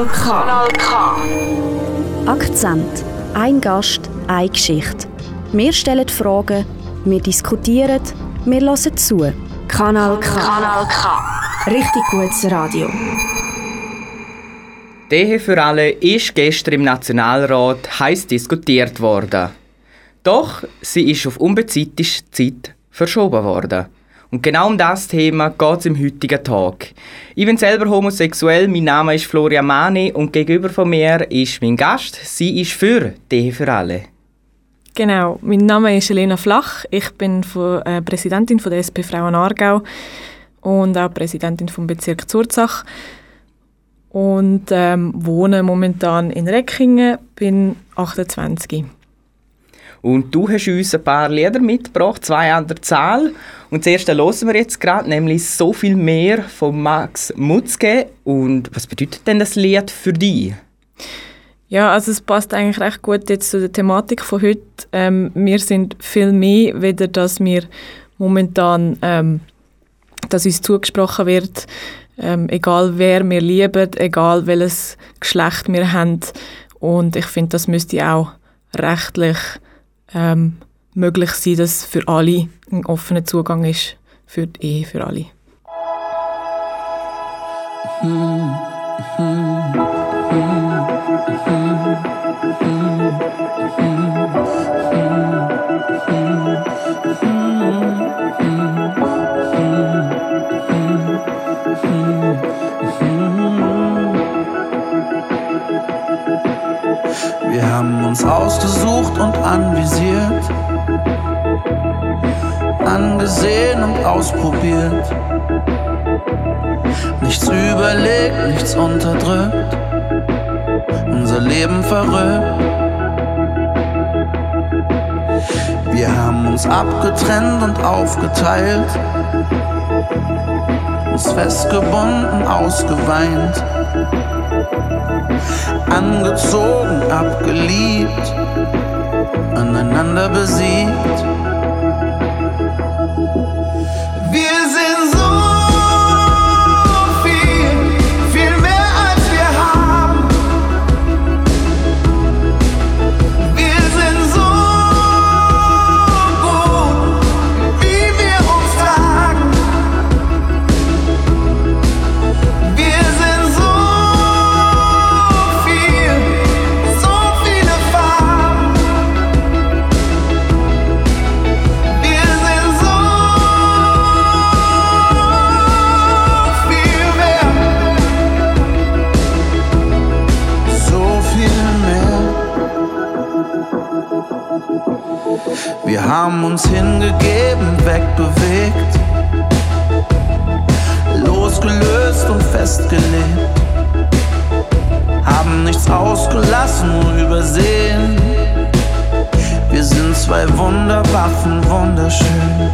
Kanal K. Kanal K. Akzent. Ein Gast, eine Geschichte. Wir stellen Fragen, wir diskutieren, wir hören zu. Kanal K. Kanal K. Richtig gutes Radio. Die Ehe für alle ist gestern im Nationalrat heiß diskutiert worden. Doch sie ist auf unbezeitliche Zeit verschoben worden. Und genau um das Thema geht es im heutigen Tag. Ich bin selber homosexuell, mein Name ist Florian Mani und gegenüber von mir ist mein Gast. Sie ist für Ehe für alle. Genau, mein Name ist Elena Flach. Ich bin von, äh, Präsidentin von der SP Frauen Aargau und auch Präsidentin vom Bezirk Zurzach und ähm, wohne momentan in Reckingen, bin 28. Und du hast uns ein paar Lieder mitgebracht, zwei an der Zahl. Und das erste hören wir jetzt gerade, nämlich «So viel mehr» von Max Mutzke. Und was bedeutet denn das Lied für dich? Ja, also es passt eigentlich recht gut jetzt zu der Thematik von heute. Ähm, wir sind viel mehr, weder dass wir momentan, ähm, dass uns zugesprochen wird, ähm, egal wer wir lieben, egal welches Geschlecht wir haben. Und ich finde, das müsste auch rechtlich ähm, möglich sein, dass für alle ein offener Zugang ist für die Ehe für alle. Wir haben uns ausgesucht und anvisiert, angesehen und ausprobiert. Nichts überlegt, nichts unterdrückt, unser Leben verrückt. Wir haben uns abgetrennt und aufgeteilt, uns festgebunden, ausgeweint angezogen, abgeliebt, aneinander besiegt. Uns hingegeben, wegbewegt, losgelöst und festgelegt haben nichts ausgelassen, nur übersehen. Wir sind zwei Wunderwaffen, wunderschön.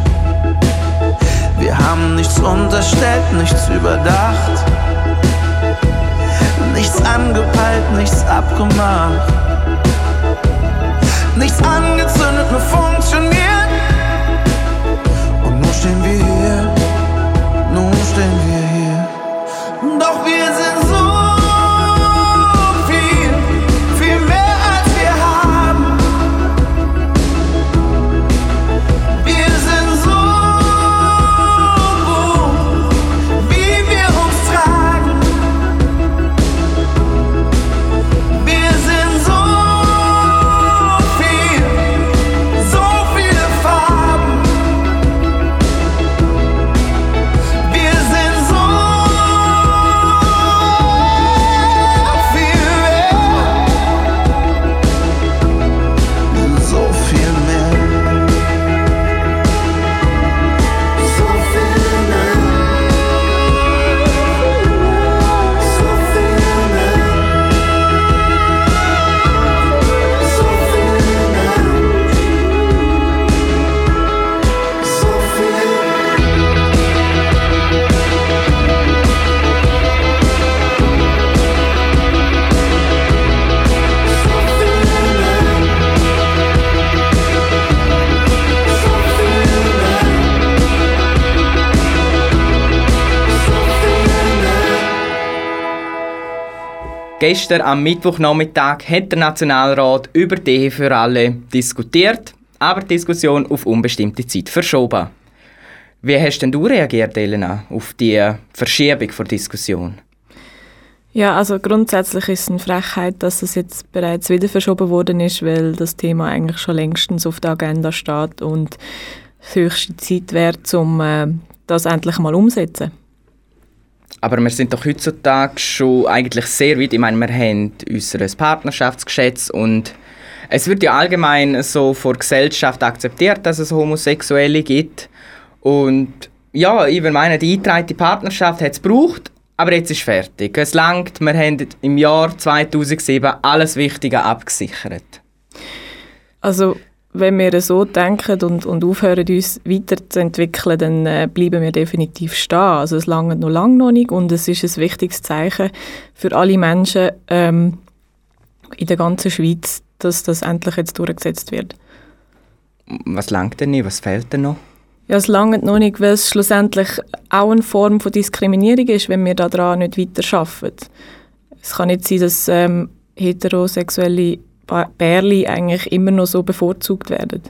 Wir haben nichts unterstellt, nichts überdacht. Nichts angepeilt, nichts abgemacht. Nichts angezündet, nur funktioniert. Stehen wir hier, nun stehen wir Gestern am Mittwochnachmittag hat der Nationalrat über die Ehe für alle diskutiert, aber die Diskussion auf unbestimmte Zeit verschoben. Wie hast denn du reagiert, Elena, auf die Verschiebung der Diskussion? Ja, also grundsätzlich ist es eine Frechheit, dass es jetzt bereits wieder verschoben worden ist, weil das Thema eigentlich schon längstens auf der Agenda steht und es höchste Zeit wäre, um äh, das endlich mal umzusetzen. Aber wir sind doch heutzutage schon eigentlich sehr weit. Ich meine, wir haben unser Partnerschaftsgesetz und es wird ja allgemein so vor der Gesellschaft akzeptiert, dass es Homosexuelle gibt. Und ja, ich würde meinen, die eingetragene Partnerschaft hat es gebraucht, aber jetzt ist fertig. Es langt, wir haben im Jahr 2007 alles Wichtige abgesichert. Also wenn wir so denken und, und aufhören, uns weiterzuentwickeln, dann äh, bleiben wir definitiv stehen. Also es langt noch lange noch nicht und es ist ein wichtiges Zeichen für alle Menschen ähm, in der ganzen Schweiz, dass das endlich jetzt durchgesetzt wird. Was langt denn nicht? Was fehlt denn noch? Ja, es langt noch nicht, weil es schlussendlich auch eine Form von Diskriminierung ist, wenn wir daran nicht weiter arbeiten. Es kann nicht sein, dass ähm, heterosexuelle Bärli eigentlich immer noch so bevorzugt werden.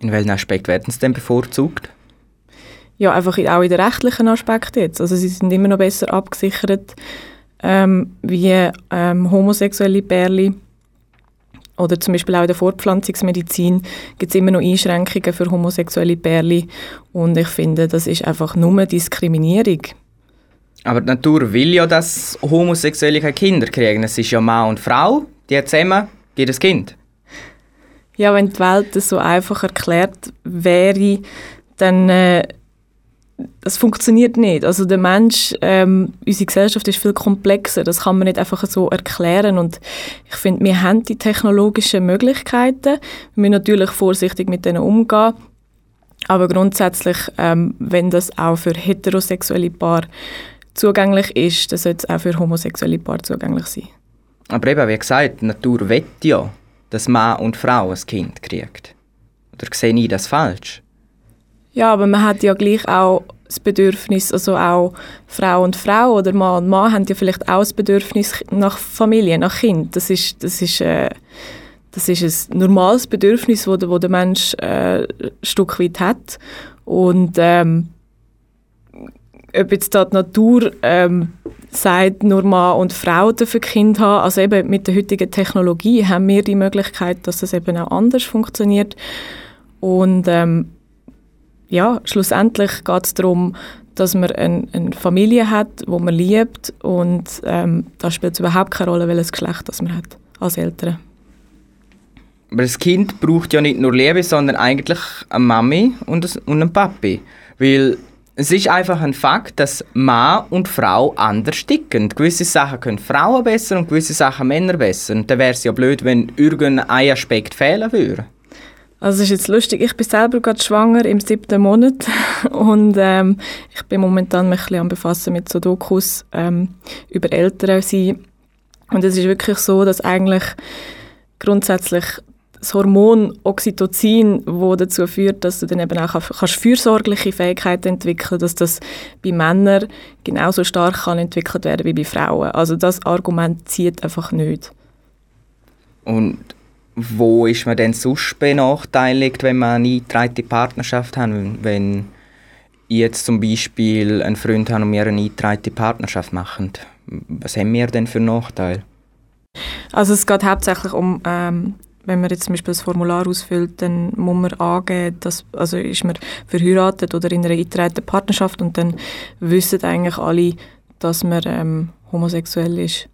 In welchem Aspekt werden sie denn bevorzugt? Ja, einfach auch in den rechtlichen Aspekten jetzt. Also sie sind immer noch besser abgesichert ähm, wie ähm, homosexuelle Bärli. Oder zum Beispiel auch in der Fortpflanzungsmedizin gibt es immer noch Einschränkungen für homosexuelle Bärli. Und ich finde, das ist einfach nur Diskriminierung. Aber die Natur will ja, dass Homosexuelle keine Kinder kriegen. Es ist ja Mann und Frau, die zusammen jedes Kind. Ja, wenn die Welt so einfach erklärt wäre, dann äh, das funktioniert nicht. Also der Mensch, ähm, unsere Gesellschaft ist viel komplexer. Das kann man nicht einfach so erklären. Und ich finde, wir haben die technologischen Möglichkeiten. Wir müssen natürlich vorsichtig mit denen umgehen. Aber grundsätzlich, ähm, wenn das auch für heterosexuelle Paare zugänglich ist, dann sollte es auch für homosexuelle Paare zugänglich sein. Aber eben, wie gesagt, die Natur will ja, dass Mann und Frau ein Kind kriegt. Oder sehe ich das falsch? Ja, aber man hat ja gleich auch das Bedürfnis, also auch Frau und Frau oder Mann und Mann haben ja vielleicht auch das Bedürfnis nach Familie, nach Kind. Das ist, das ist, äh, das ist ein normales Bedürfnis, das wo, wo der Mensch äh, ein Stück weit hat. Und ähm, ob jetzt da die Natur ähm, sagt, nur Mann und Frau dürfen Kind haben. Also eben mit der heutigen Technologie haben wir die Möglichkeit, dass das eben auch anders funktioniert. Und ähm, ja, schlussendlich geht es darum, dass man ein, eine Familie hat, wo man liebt und ähm, da spielt es überhaupt keine Rolle, welches Geschlecht das man hat als Eltern. Aber das Kind braucht ja nicht nur Liebe, sondern eigentlich eine Mami und einen Papi. Weil es ist einfach ein Fakt, dass Mann und Frau anders ticken. Gewisse Sachen können Frauen besser und gewisse Sachen Männer besser. Und dann wäre es ja blöd, wenn irgendein Aspekt fehlen würde. Also es ist jetzt lustig, ich bin selber gerade schwanger im siebten Monat und ähm, ich bin momentan mich ein bisschen am befassen mit so Dokus ähm, über Eltern sein. Und es ist wirklich so, dass eigentlich grundsätzlich das Hormon Oxytocin, das dazu führt, dass du dann eben auch kannst fürsorgliche Fähigkeiten entwickeln dass das bei Männern genauso stark kann entwickelt werden wie bei Frauen. Also das Argument zieht einfach nicht. Und wo ist man denn sonst benachteiligt, wenn man eine eingetragene Partnerschaft hat? Wenn ich jetzt zum Beispiel einen Freund habe und wir eine eingetragene Partnerschaft machen, was haben wir denn für Nachteile? Also es geht hauptsächlich um ähm, wenn man jetzt zum Beispiel das Formular ausfüllt, dann muss man angeben, dass, also ist man verheiratet oder in einer eingetragenen Partnerschaft und dann wissen eigentlich alle, dass man ähm, homosexuell ist.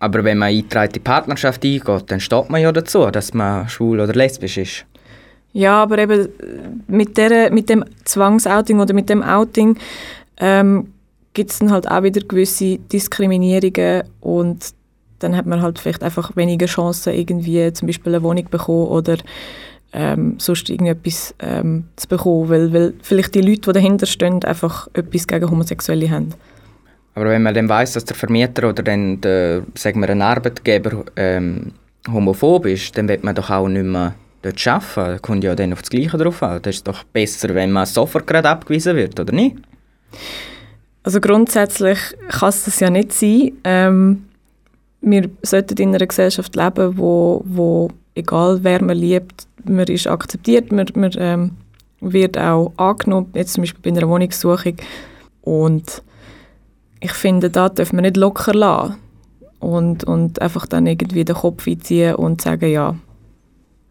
Aber wenn man eine eingetragene Partnerschaft eingeht, dann steht man ja dazu, dass man schwul oder lesbisch ist. Ja, aber eben mit, der, mit dem Zwangsouting oder mit dem Outing ähm, gibt es dann halt auch wieder gewisse Diskriminierungen und dann hat man halt vielleicht einfach weniger Chancen, irgendwie zum Beispiel eine Wohnung zu bekommen oder ähm, sonst irgendetwas ähm, zu bekommen, weil, weil vielleicht die Leute, die dahinter stehen, einfach etwas gegen Homosexuelle haben. Aber wenn man dann weiss, dass der Vermieter oder dann der, sagen wir, ein Arbeitgeber ähm, homophob ist, dann wird man doch auch nicht mehr dort arbeiten. Da kommt ja dann auf das Gleiche drauf an. Das ist doch besser, wenn man sofort gerade abgewiesen wird, oder nicht? Also grundsätzlich kann es das ja nicht sein. Ähm, wir sollten in einer Gesellschaft leben, wo, wo egal wer man liebt, man ist akzeptiert, man, man ähm, wird auch angenommen, jetzt zum Beispiel bei einer Wohnungssuchung. Und ich finde, da dürfen wir nicht locker lassen und, und einfach dann irgendwie den Kopf einziehen und sagen, ja,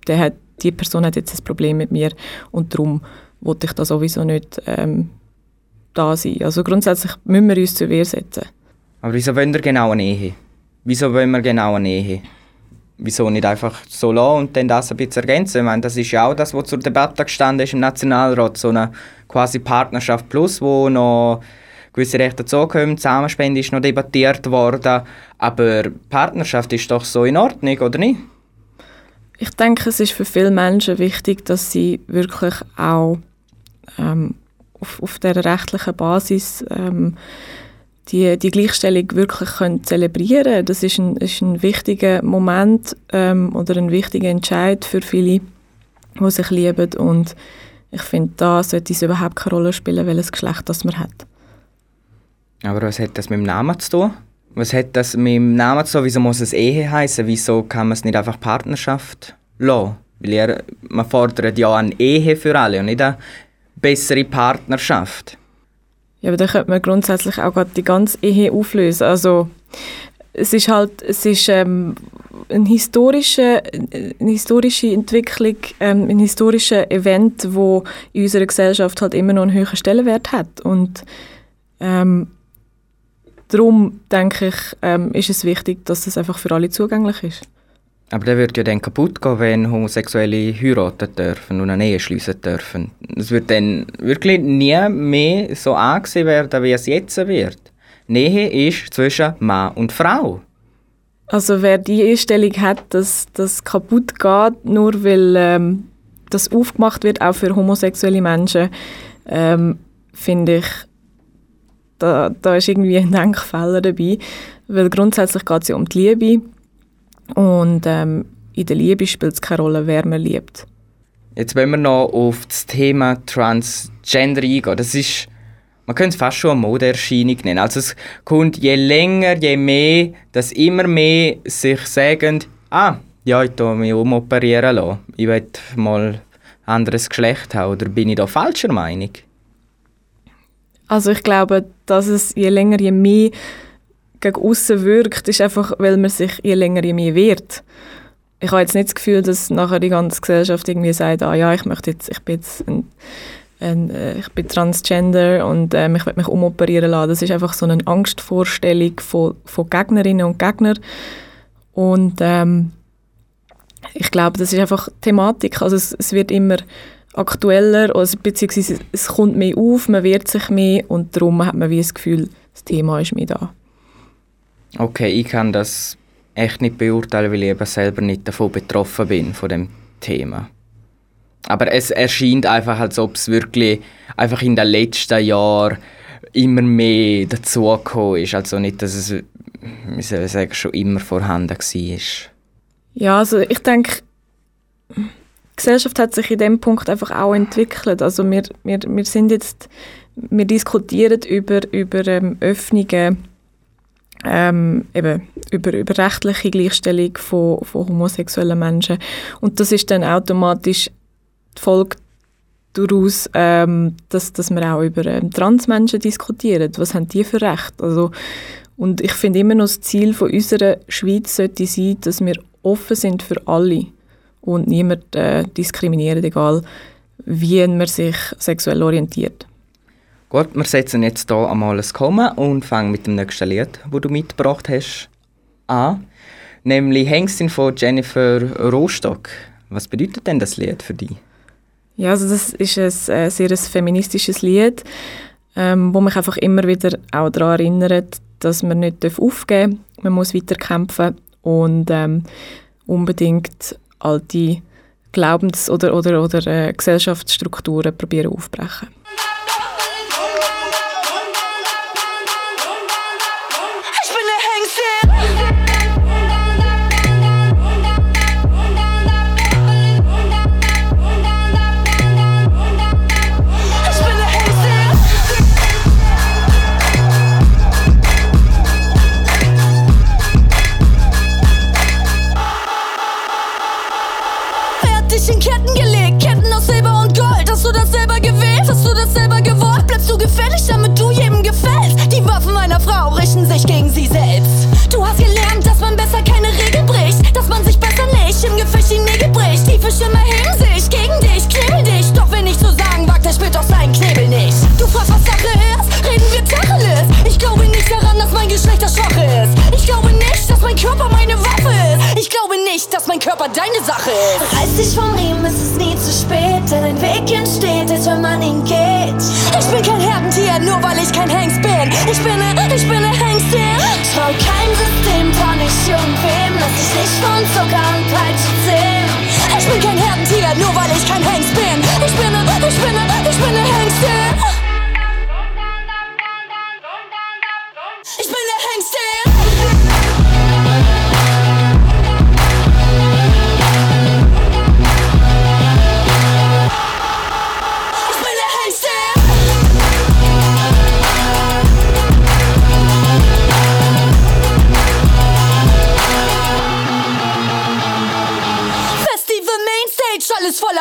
der hat, die Person hat jetzt ein Problem mit mir und darum wollte ich da sowieso nicht ähm, da sein. Also grundsätzlich müssen wir uns zur Wehr setzen. Aber wieso wollen wir genau eine Ehe? Wieso wollen wir genau eine Ehe? Wieso nicht einfach so lassen und dann das ein bisschen ergänzen? Ich meine, das ist ja auch das, was zur Debatte gestanden ist im Nationalrat, so eine quasi Partnerschaft Plus, wo noch gewisse Rechte dazukommen, Zusammenspende ist noch debattiert worden, aber Partnerschaft ist doch so in Ordnung, oder nicht? Ich denke, es ist für viele Menschen wichtig, dass sie wirklich auch ähm, auf, auf der rechtlichen Basis ähm, die, die Gleichstellung wirklich können zelebrieren Das ist ein, ist ein wichtiger Moment ähm, oder ein wichtiger Entscheid für viele, die sich lieben. Und ich finde, da sollte es überhaupt keine Rolle spielen, welches Geschlecht das man hat. Aber was hat das mit dem Namen zu tun? Was hat das mit dem Namen zu tun? Wieso muss es Ehe heißen? Wieso kann man es nicht einfach Partnerschaft lassen? Weil ihr, man fordert ja eine Ehe für alle und nicht eine bessere Partnerschaft. Ja, aber dann könnte man grundsätzlich auch gerade die ganze Ehe auflösen. Also es ist halt, es ist ähm, eine, historische, eine historische Entwicklung, ähm, ein historisches Event, wo in unserer Gesellschaft halt immer noch einen höheren Stellenwert hat und ähm, darum denke ich, ähm, ist es wichtig, dass es einfach für alle zugänglich ist. Aber der wird ja dann kaputt gehen, wenn Homosexuelle heiraten dürfen und eine Ehe schließen dürfen. Es wird dann wirklich nie mehr so angesehen werden, wie es jetzt wird. Nähe ist zwischen Mann und Frau. Also wer die Einstellung hat, dass das kaputt geht, nur weil ähm, das aufgemacht wird, auch für homosexuelle Menschen, ähm, finde ich, da, da ist irgendwie ein Denkfehler dabei. Weil grundsätzlich geht es ja um die Liebe und ähm, in der Liebe spielt es keine Rolle, wer man liebt. Jetzt wollen wir noch auf das Thema Transgender eingehen. Das ist, man könnte es fast schon eine Modeerscheinung nennen. Also es kommt je länger, je mehr, dass immer mehr sich sagen, ah, ja, ich will mich umoperieren lassen. Ich will mal ein anderes Geschlecht haben. Oder bin ich da falscher Meinung? Also ich glaube, dass es je länger, je mehr gegen außen wirkt, ist einfach, weil man sich je länger je mehr wehrt. Ich habe jetzt nicht das Gefühl, dass nachher die ganze Gesellschaft irgendwie sagt, ah ja, ich möchte jetzt, ich bin jetzt ein, ein, äh, ich bin transgender und ähm, ich will mich umoperieren lassen. Das ist einfach so eine Angstvorstellung von, von Gegnerinnen und Gegnern. Und ähm, ich glaube, das ist einfach Thematik. Also es, es wird immer aktueller, also beziehungsweise es kommt mehr auf, man wehrt sich mehr und darum hat man wie das Gefühl, das Thema ist mehr da. Okay, ich kann das echt nicht beurteilen, weil ich eben selber nicht davon betroffen bin, von dem Thema. Aber es erscheint einfach, als ob es wirklich einfach in den letzten Jahren immer mehr dazugekommen ist. Also nicht, dass es, wie soll ich sagen, schon immer vorhanden war. Ja, also ich denke, die Gesellschaft hat sich in dem Punkt einfach auch entwickelt. Also wir, wir, wir sind jetzt, wir diskutieren über, über ähm, Öffnungen ähm, eben über, über rechtliche Gleichstellung von, von homosexuellen Menschen. Und das ist dann automatisch die Folge daraus, ähm, dass, dass wir auch über ähm, Transmenschen diskutieren. Was haben die für Recht? Also, und ich finde immer noch das Ziel von unserer Schweiz sollte sein, dass wir offen sind für alle und niemand äh, diskriminieren, egal wie man sich sexuell orientiert. Gut, wir setzen jetzt hier einmal ein Komma und fangen mit dem nächsten Lied, das du mitgebracht hast, an. Nämlich Hengstin von Jennifer Rostock. Was bedeutet denn das Lied für dich? Ja, also das ist ein äh, sehr feministisches Lied, ähm, wo mich einfach immer wieder auch daran erinnert, dass man nicht aufgeben darf, man muss weiter kämpfen und ähm, unbedingt alte Glaubens- oder, oder, oder äh, Gesellschaftsstrukturen probieren aufbrechen. Gespräch gegen sie selbst. Du hast gelernt, dass man besser keine Regel bricht, dass man sich besser nicht im Gefecht die Nägel bricht. Tiefe Schimmer heben sich gegen dich, knebel dich. Doch wenn ich so sagen wagt, der spürt auch seinen Knebel nicht. Du fragst, was Sache ist, reden wir Tacheles. Ich glaube nicht daran, dass mein Geschlecht das Schwache ist. Ich glaube nicht, dass mein Körper meine Waffe ist. Ich glaube nicht, dass mein Körper deine Sache ist. Reiß dich von ihm, es ist nie zu spät, denn ein Weg entsteht, erst wenn man ihn geht. Ich bin kein Herdentier, nur weil ich kein Hengst bin. Ich bin ein Von Zucker und Peitsche zähmen. Ich bin kein Herdentier, nur weil ich kein Hengst bin. Ich bin ich bin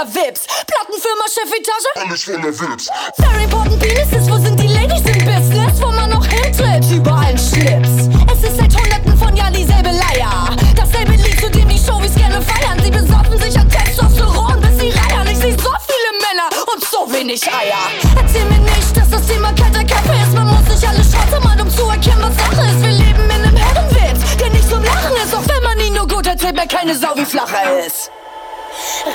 voller Vips. Plattenfirma, Chefetage, Alles voller Witz. Very important penises, wo sind die Ladies im Business? Wo man noch hintritt, überall ein Schlips. Es ist seit hunderten von Jahren dieselbe Leier. Dasselbe Lied, zu dem die Showies gerne feiern. Sie besoffen sich an Testosteron, bis sie reiern. Ich seh so viele Männer und so wenig Eier. Erzähl mir nicht, dass das Thema kalter Kaffee ist. Man muss sich alle schrotten, mal um zu erkennen, was Sache ist. Wir leben in einem Herrenwitz, der nicht zum Lachen ist. Auch wenn man ihn nur gut erzählt, mir keine Sau wie flacher ist.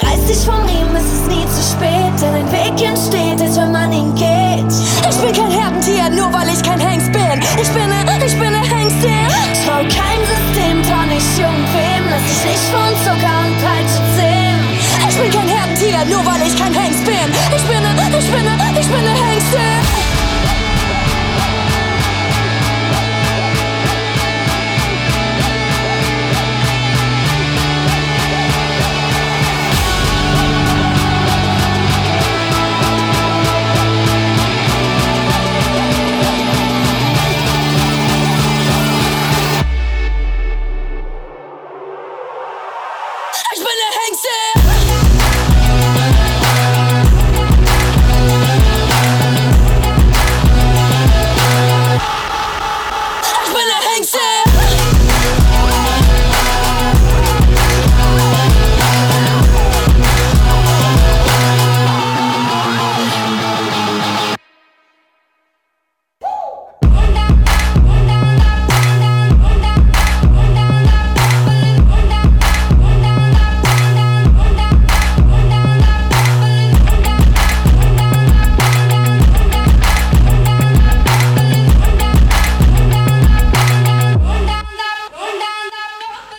Reiß dich vom Riemen, es ist nie zu spät, denn ein Weg entsteht, erst wenn man ihn geht. Ich bin kein Herdentier, nur weil ich kein Hengst bin. Ich bin ne, ich bin ne Hengstin. Trau kein System, trau nicht irgendwem, lass dich nicht von Zucker und Peitsche zähmen. Ich bin kein Herdentier, nur weil ich kein Hengst bin. Ich bin ne, ich bin ne, ich bin ne Hengstin.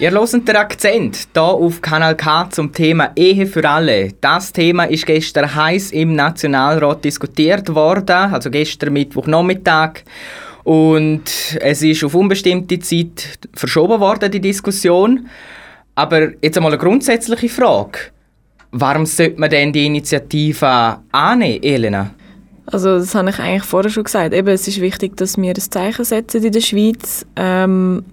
Ihr hört den Akzent hier auf Kanal K zum Thema Ehe für alle. Das Thema ist gestern heiß im Nationalrat diskutiert worden, also gestern Mittwochnachmittag. Und es ist auf unbestimmte Zeit verschoben worden, die Diskussion. Aber jetzt einmal eine grundsätzliche Frage. Warum sollte man denn die Initiative annehmen, Elena? Also das habe ich eigentlich vorher schon gesagt. Eben, es ist wichtig, dass wir ein Zeichen setzen in der Schweiz, ähm,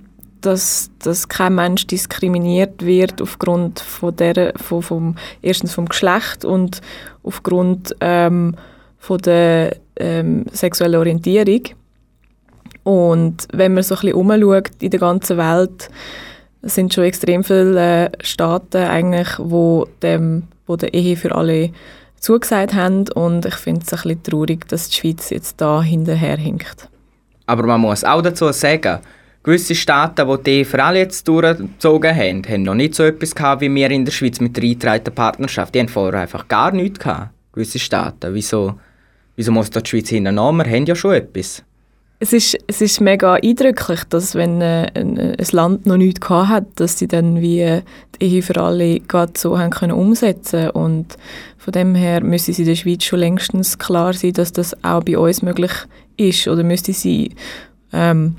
dass, dass kein Mensch diskriminiert wird aufgrund von der, von, vom, erstens vom Geschlecht und aufgrund ähm, von der ähm, sexuellen Orientierung. Und wenn man so ein bisschen umschaut in der ganzen Welt, sind schon extrem viele Staaten eigentlich, wo dem, wo der Ehe für alle zugesagt haben und ich finde es ein bisschen traurig, dass die Schweiz jetzt da hinterher hinkt. Aber man muss auch dazu sagen, gewisse Staaten, die die Ehe für alle jetzt durchgezogen haben, haben noch nicht so etwas gehabt wie wir in der Schweiz mit der eingetragenen Partnerschaft. Die haben vorher einfach gar nichts gehabt. Gewisse Staaten. Wieso, wieso muss da die Schweiz hinterher? Wir haben ja schon etwas. Es ist, es ist mega eindrücklich, dass wenn äh, ein, ein Land noch nichts gehabt hat, dass sie dann wie äh, die Ehe für alle gerade so haben können umsetzen und von dem her müsste es in der Schweiz schon längstens klar sein, dass das auch bei uns möglich ist oder müsste sein. Ähm,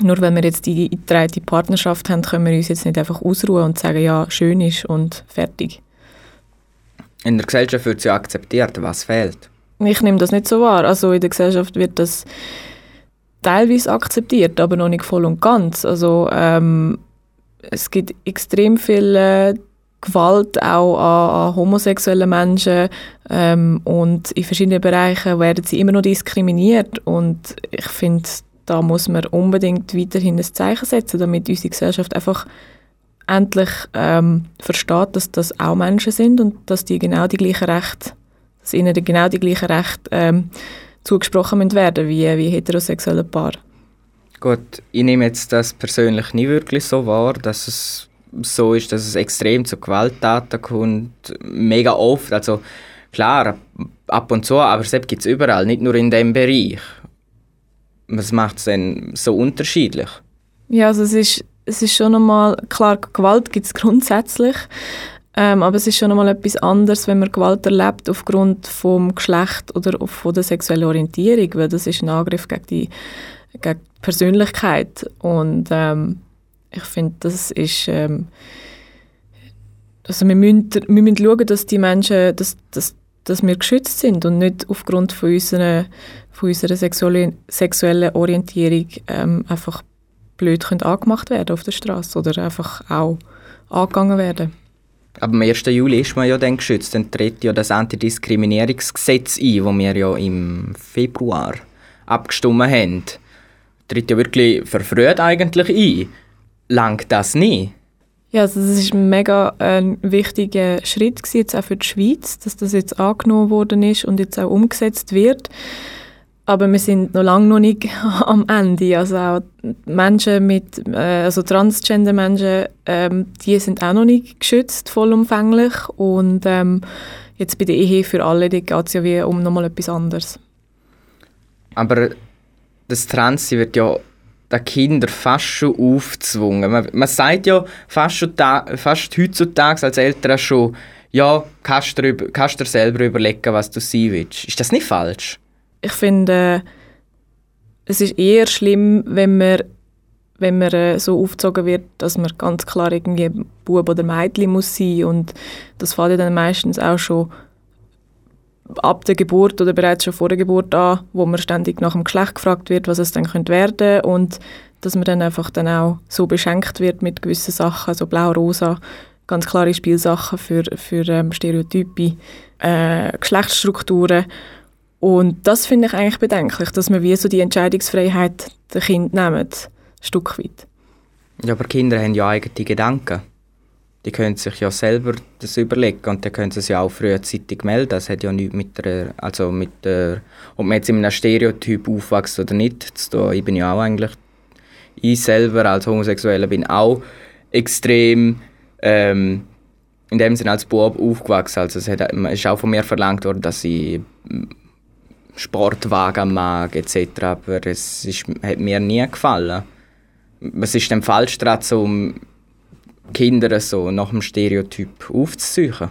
nur wenn wir jetzt die eingetragene Partnerschaft haben, können wir uns jetzt nicht einfach ausruhen und sagen, ja, schön ist und fertig. In der Gesellschaft wird ja akzeptiert, was fehlt. Ich nehme das nicht so wahr. Also in der Gesellschaft wird das teilweise akzeptiert, aber noch nicht voll und ganz. Also ähm, es gibt extrem viel äh, Gewalt auch an, an homosexuellen Menschen ähm, und in verschiedenen Bereichen werden sie immer noch diskriminiert und ich finde, da muss man unbedingt weiterhin ein Zeichen setzen, damit unsere Gesellschaft einfach endlich ähm, versteht, dass das auch Menschen sind und dass die genau die gleichen Rechte, dass ihnen genau die gleichen Rechte ähm, zugesprochen werden wie wie heterosexuelle Paar. Gut, ich nehme jetzt das persönlich nicht wirklich so wahr, dass es so ist, dass es extrem zu Gewalttaten kommt, mega oft. Also klar, ab und zu, aber selbst gibt es überall, nicht nur in dem Bereich. Was macht es denn so unterschiedlich? Ja, also es ist, es ist schon einmal, klar, Gewalt gibt es grundsätzlich, ähm, aber es ist schon einmal etwas anderes, wenn man Gewalt erlebt aufgrund vom Geschlecht oder von der sexuellen Orientierung, weil das ist ein Angriff gegen die, gegen die Persönlichkeit und ähm, ich finde, das ist ähm, also wir müssen, wir müssen schauen, dass die Menschen, dass, dass, dass wir geschützt sind und nicht aufgrund von unserer, von unserer sexuelle, sexuellen Orientierung ähm, einfach blöd können angemacht werden auf der Straße oder einfach auch angegangen werden. Aber am 1. Juli ist man ja dann geschützt. Dann tritt ja das Antidiskriminierungsgesetz ein, das wir ja im Februar abgestimmt haben. Tritt ja wirklich verfrüht eigentlich ein. Langt das nicht? Ja, also das ist ein mega äh, wichtiger Schritt gewesen, jetzt auch für die Schweiz, dass das jetzt angenommen worden ist und jetzt auch umgesetzt wird. Aber wir sind noch lange noch nicht am Ende. Also auch Menschen mit, äh, also Transgender-Menschen, ähm, die sind auch noch nicht geschützt vollumfänglich. Und ähm, jetzt bei der Ehe für alle, geht es ja wie um nochmal etwas anderes. Aber das Trans wird ja den Kindern fast schon aufzwungen. Man, man sagt ja fast, schon fast heutzutage als Eltern schon, ja, kannst du, dir selber überlegen, was du sein willst. Ist das nicht falsch? Ich finde, es ist eher schlimm, wenn man, wenn man äh, so aufgezogen wird, dass man ganz klar irgendwie Bub oder Mädchen muss sein und das fällt dann meistens auch schon ab der Geburt oder bereits schon vor der Geburt an, wo man ständig nach dem Geschlecht gefragt wird, was es dann könnte werden und dass man dann einfach dann auch so beschenkt wird mit gewissen Sachen, so blau-rosa, ganz klare Spielsachen für, für ähm, Stereotype, äh, Geschlechtsstrukturen und das finde ich eigentlich bedenklich, dass man wie so die Entscheidungsfreiheit der Kind nehmen, ein Stück weit. Ja, aber Kinder haben ja eigene Gedanken die können sich ja selber das überlegen und dann können sie sich auch frühzeitig melden. Das hat ja nichts mit der, also mit der, ob man jetzt in einem Stereotyp aufwächst oder nicht, zu tun. Ich bin ja auch eigentlich, ich selber als Homosexueller bin auch extrem ähm, in dem Sinne als Bub aufgewachsen. Also es, hat, es ist auch von mir verlangt worden, dass ich Sportwagen mag etc. Aber es ist, hat mir nie gefallen. Was ist denn falsch daran, um Kinder so nach dem Stereotyp aufzusuchen?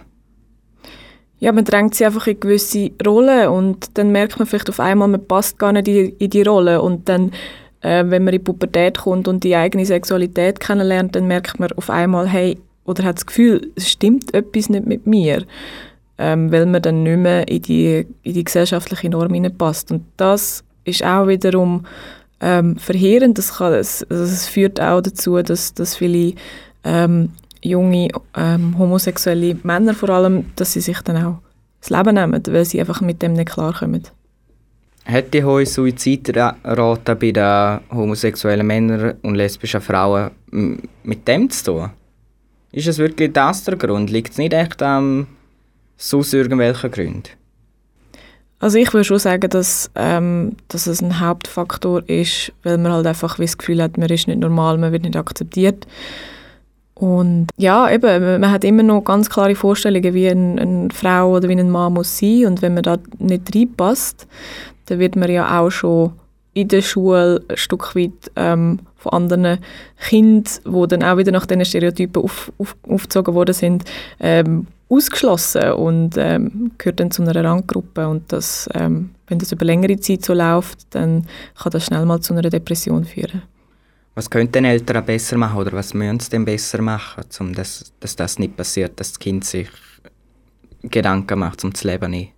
Ja, man drängt sie einfach in gewisse Rollen und dann merkt man vielleicht auf einmal, man passt gar nicht in, in die Rolle und dann, äh, wenn man in die Pubertät kommt und die eigene Sexualität kennenlernt, dann merkt man auf einmal, hey, oder hat das Gefühl, es stimmt etwas nicht mit mir, ähm, weil man dann nicht mehr in die, in die gesellschaftliche Norm hineinpasst. Und das ist auch wiederum ähm, verheerend. Das, kann, das, das führt auch dazu, dass, dass viele ähm, junge ähm, homosexuelle Männer vor allem, dass sie sich dann auch das Leben nehmen, weil sie einfach mit dem nicht klarkommen. Hat die hohe Suizidrate bei den homosexuellen Männern und lesbischen Frauen mit dem zu tun? Ist es wirklich das der Grund? Liegt es nicht echt an sonst irgendwelchen Gründen? Also ich würde schon sagen, dass, ähm, dass es ein Hauptfaktor ist, weil man halt einfach das Gefühl hat, man ist nicht normal, man wird nicht akzeptiert. Und ja, eben, man hat immer noch ganz klare Vorstellungen, wie eine, eine Frau oder wie ein Mann muss sein. Und wenn man da nicht reinpasst, dann wird man ja auch schon in der Schule ein Stück weit ähm, von anderen Kindern, die dann auch wieder nach diesen Stereotypen auf, auf, aufgezogen worden sind, ähm, ausgeschlossen und ähm, gehört dann zu einer Randgruppe. Und das, ähm, wenn das über längere Zeit so läuft, dann kann das schnell mal zu einer Depression führen. Was könnten Eltern besser machen oder was müssen sie denn besser machen, um das, dass das nicht passiert, dass das Kind sich Gedanken macht, um das Leben nicht?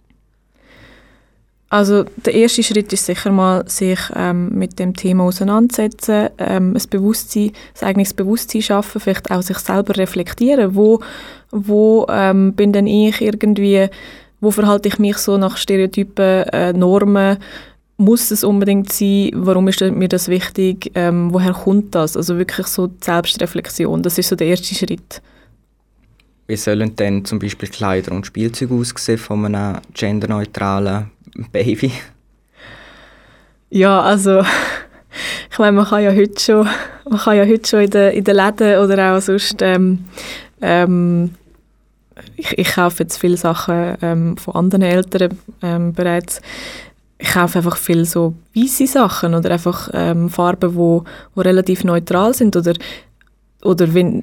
Also der erste Schritt ist sicher mal, sich ähm, mit dem Thema auseinandersetzen, ähm, ein Bewusstsein, ein eigenes Bewusstsein schaffen, vielleicht auch sich selber reflektieren, wo, wo ähm, bin denn ich irgendwie, wo verhalte ich mich so nach Stereotypen, äh, Normen, muss es unbedingt sein? Warum ist mir das wichtig? Ähm, woher kommt das? Also wirklich so die Selbstreflexion, das ist so der erste Schritt. Wie sollen denn zum Beispiel Kleider und Spielzeuge aussehen von einem genderneutralen Baby? Ja, also ich meine, man kann ja heute schon, man kann ja heute schon in den, in den Läden oder auch sonst ähm, ähm, ich, ich kaufe jetzt viele Sachen ähm, von anderen Eltern ähm, bereits. Ich kaufe einfach viel so weiße Sachen oder einfach ähm, Farben, wo, wo relativ neutral sind oder oder wenn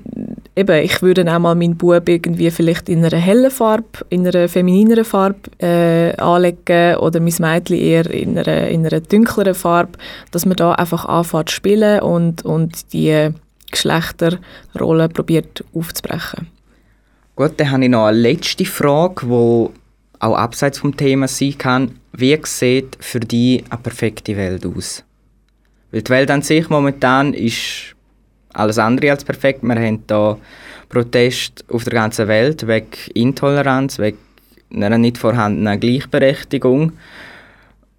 eben ich würde auch mal meinen Bub irgendwie vielleicht in einer hellen Farbe, in einer feminineren Farbe äh, anlegen oder mein Mädchen eher in einer, in einer dunkleren Farbe, dass man da einfach anfängt zu spielen und, und die Geschlechterrollen probiert aufzubrechen. Gut, dann habe ich noch eine letzte Frage, die auch abseits vom Thema sein kann. Wie sieht für dich eine perfekte Welt aus? Weil die Welt an sich momentan ist alles andere als perfekt. Wir haben hier Proteste auf der ganzen Welt wegen Intoleranz, wegen einer nicht vorhandenen Gleichberechtigung.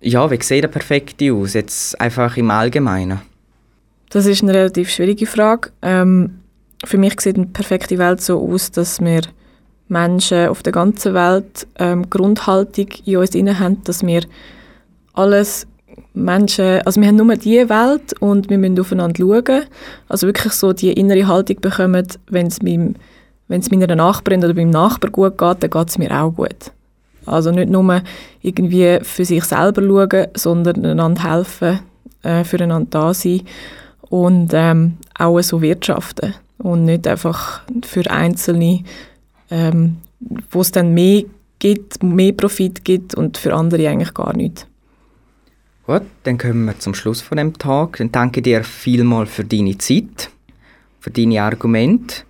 Ja, wie sieht eine perfekte aus? Jetzt einfach im Allgemeinen. Das ist eine relativ schwierige Frage. Ähm, für mich sieht eine perfekte Welt so aus, dass wir Menschen auf der ganzen Welt ähm, Grundhaltung in uns haben, dass wir alles Menschen, also wir haben nur diese Welt und wir müssen aufeinander schauen. Also wirklich so die innere Haltung bekommen, wenn es meiner Nachbarin oder meinem Nachbar gut geht, dann geht es mir auch gut. Also nicht nur irgendwie für sich selber schauen, sondern einander helfen, äh, füreinander da sein und ähm, auch so wirtschaften und nicht einfach für Einzelne, ähm, wo es dann mehr gibt, mehr Profit gibt und für andere eigentlich gar nichts. Gut, dann kommen wir zum Schluss von dem Tag. Dann danke dir vielmals für deine Zeit, für deine Argumente.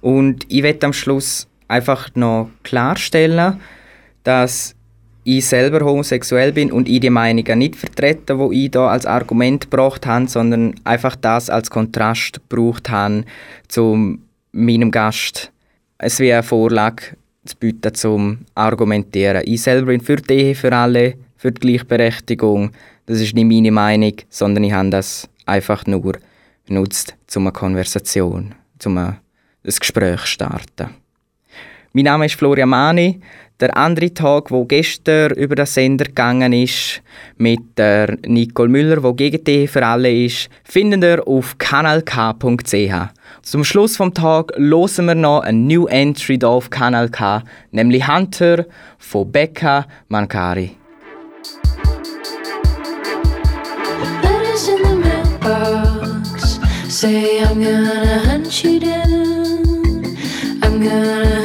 Und ich werde am Schluss einfach noch klarstellen, dass ich selber homosexuell bin und ich die Meinungen nicht vertrete, wo ich da als Argument gebracht habe, sondern einfach das als Kontrast gebraucht habe zu meinem Gast. Es wäre eine Vorlage zu bieten zum Argumentieren. Ich selber bin für die Ehe für alle, für die Gleichberechtigung, das ist nicht meine Meinung, sondern ich habe das einfach nur genutzt, um eine Konversation, um ein Gespräch zu starten. Mein Name ist Florian Mani. Der andere Tag, wo gestern über den Sender gegangen ist, mit der Nicole Müller, wo gegen die für alle ist, findet ihr auf kanalk.ch. Zum Schluss vom Tag hören wir noch ein New Entry hier auf Kanal K, nämlich Hunter von Becca Mancari. Say I'm gonna hunt you down. I'm gonna